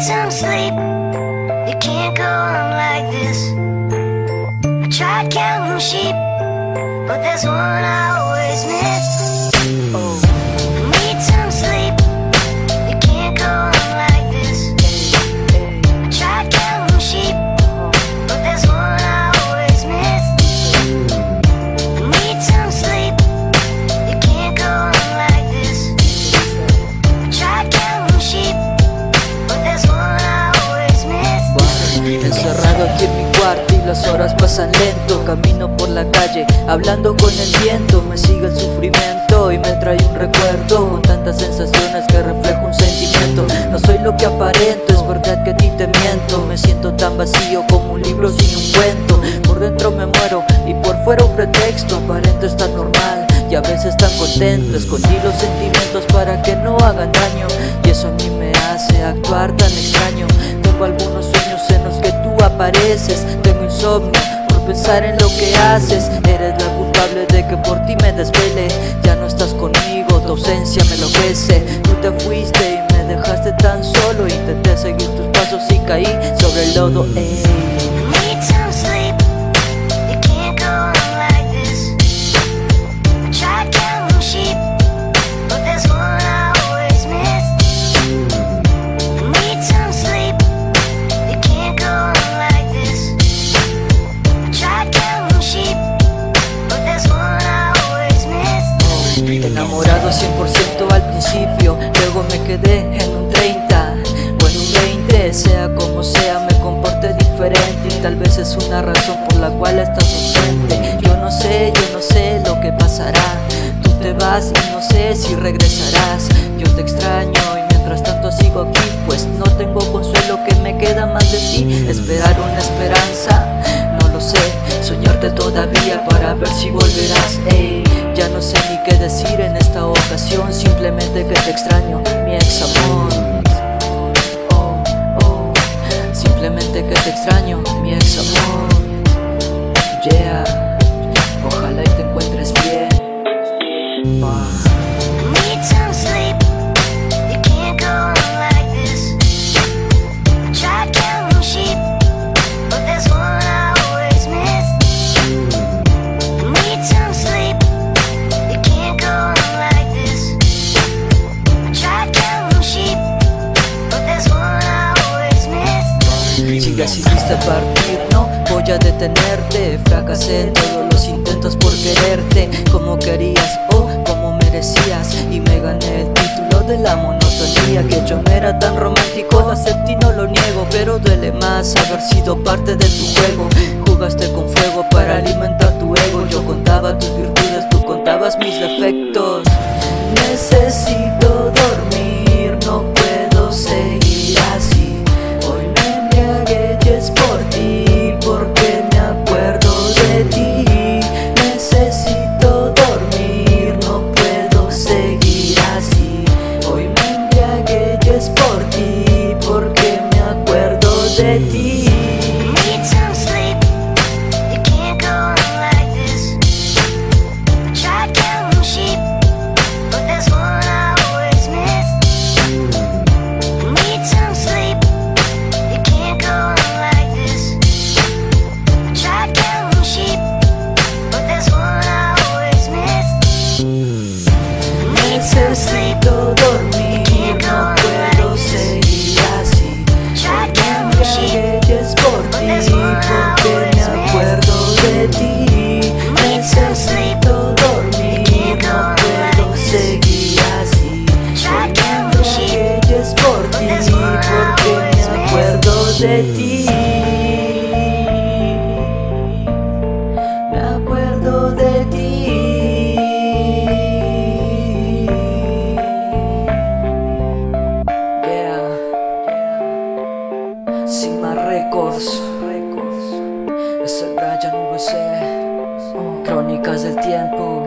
some sleep. You can't go on like this. I tried counting sheep, but there's one I always miss. Las horas pasan lento Camino por la calle, hablando con el viento Me sigue el sufrimiento y me trae un recuerdo Con tantas sensaciones que refleja un sentimiento. No soy lo que aparento, es verdad que a ti te miento Me siento tan vacío como un libro sin un cuento. Por dentro me muero y por fuera un pretexto Aparento estar normal y a veces tan contento Escondí los sentimientos para que no hagan daño. Y eso a mí me hace actuar tan extraño. Tengo algunos sueños en los que tú apareces por pensar en lo que haces Eres la culpable de que por ti me desvele. Ya no estás conmigo, tu ausencia me enloquece. Tú te fuiste y me dejaste tan solo. Intenté seguir tus pasos y caí sobre el lodo. 100% al principio, luego me quedé en un 30 o en un 20, sea como sea me comporté diferente y tal vez es una razón por la cual estás ausente. Yo no sé, yo no sé lo que pasará, tú te vas y no sé si regresarás, yo te extraño y mientras tanto sigo aquí, pues no tengo consuelo que me queda más de ti, esperar una esperanza, no lo sé, soñarte todavía para ver si volverás, ey, ya no sé ni qué decir en esta ocasión, simplemente que te extraño, mi ex amor. Oh, oh, simplemente que te extraño, mi ex amor. Partir, no voy a detenerte. Fracasé en todos los intentos por quererte como querías o como merecías. Y me gané el título de la monotonía. Que yo no era tan romántico, lo acepté y no lo niego. Pero duele más haber sido parte de tu juego. Jugaste con fuego para alimentar tu ego. Yo contaba tus virtudes, tú contabas mis defectos. Así. Hoy me embriagué y es por ti, porque me acuerdo de ti. De ti. Me acuerdo de ti. Yeah. Cima Records. Es el Brian VC. Crónicas del tiempo.